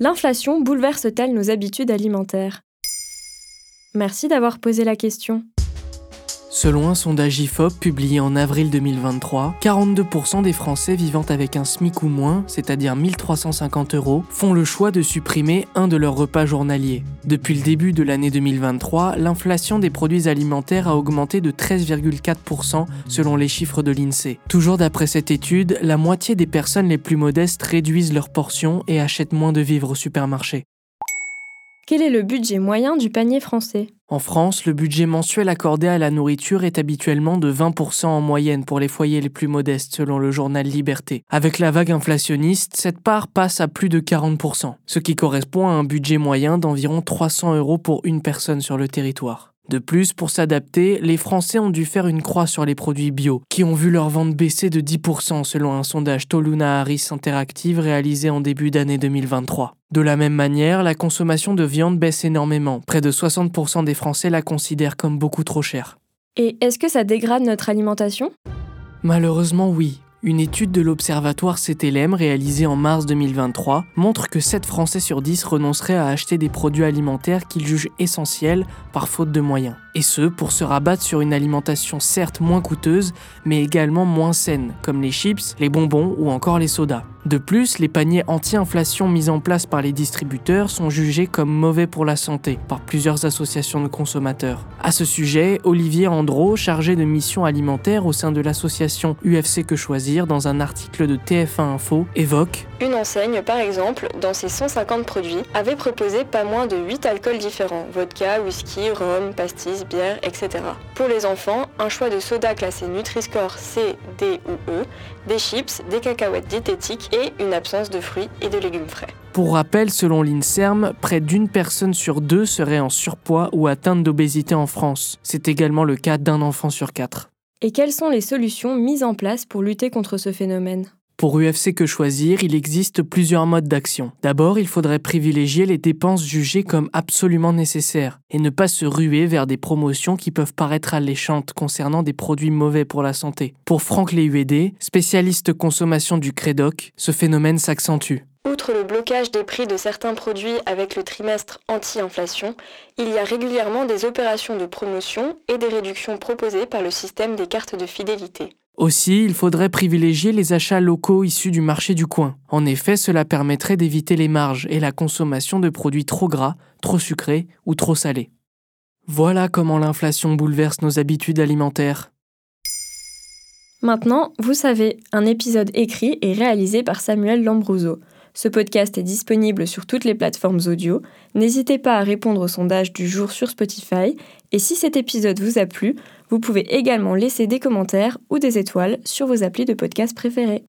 L'inflation bouleverse-t-elle nos habitudes alimentaires? Merci d'avoir posé la question. Selon un sondage IFOP publié en avril 2023, 42% des Français vivant avec un SMIC ou moins, c'est-à-dire 1350 euros, font le choix de supprimer un de leurs repas journaliers. Depuis le début de l'année 2023, l'inflation des produits alimentaires a augmenté de 13,4% selon les chiffres de l'INSEE. Toujours d'après cette étude, la moitié des personnes les plus modestes réduisent leurs portions et achètent moins de vivres au supermarché. Quel est le budget moyen du panier français? En France, le budget mensuel accordé à la nourriture est habituellement de 20% en moyenne pour les foyers les plus modestes selon le journal Liberté. Avec la vague inflationniste, cette part passe à plus de 40%, ce qui correspond à un budget moyen d'environ 300 euros pour une personne sur le territoire. De plus, pour s'adapter, les Français ont dû faire une croix sur les produits bio, qui ont vu leur vente baisser de 10% selon un sondage Toluna Harris Interactive réalisé en début d'année 2023. De la même manière, la consommation de viande baisse énormément. Près de 60% des Français la considèrent comme beaucoup trop chère. Et est-ce que ça dégrade notre alimentation? Malheureusement oui. Une étude de l'Observatoire CTLM réalisée en mars 2023 montre que 7 Français sur 10 renonceraient à acheter des produits alimentaires qu'ils jugent essentiels par faute de moyens. Et ce, pour se rabattre sur une alimentation certes moins coûteuse, mais également moins saine, comme les chips, les bonbons ou encore les sodas. De plus, les paniers anti-inflation mis en place par les distributeurs sont jugés comme mauvais pour la santé par plusieurs associations de consommateurs. À ce sujet, Olivier Andro, chargé de mission alimentaire au sein de l'association UFC Que Choisir, dans un article de TF1 Info, évoque Une enseigne, par exemple, dans ses 150 produits, avait proposé pas moins de 8 alcools différents vodka, whisky, rhum, pastis, bière, etc. Pour les enfants, un choix de soda classé Nutri-Score C, D ou E, des chips, des cacahuètes diététiques et une absence de fruits et de légumes frais. Pour rappel, selon l'INSERM, près d'une personne sur deux serait en surpoids ou atteinte d'obésité en France. C'est également le cas d'un enfant sur quatre. Et quelles sont les solutions mises en place pour lutter contre ce phénomène? Pour UFC Que Choisir, il existe plusieurs modes d'action. D'abord, il faudrait privilégier les dépenses jugées comme absolument nécessaires et ne pas se ruer vers des promotions qui peuvent paraître alléchantes concernant des produits mauvais pour la santé. Pour Franck Léuédé, spécialiste consommation du Crédoc, ce phénomène s'accentue. Outre le blocage des prix de certains produits avec le trimestre anti-inflation, il y a régulièrement des opérations de promotion et des réductions proposées par le système des cartes de fidélité. Aussi, il faudrait privilégier les achats locaux issus du marché du coin. En effet, cela permettrait d'éviter les marges et la consommation de produits trop gras, trop sucrés ou trop salés. Voilà comment l'inflation bouleverse nos habitudes alimentaires. Maintenant, vous savez, un épisode écrit et réalisé par Samuel Lambrouzo. Ce podcast est disponible sur toutes les plateformes audio. N'hésitez pas à répondre au sondage du jour sur Spotify. Et si cet épisode vous a plu, vous pouvez également laisser des commentaires ou des étoiles sur vos applis de podcast préférés.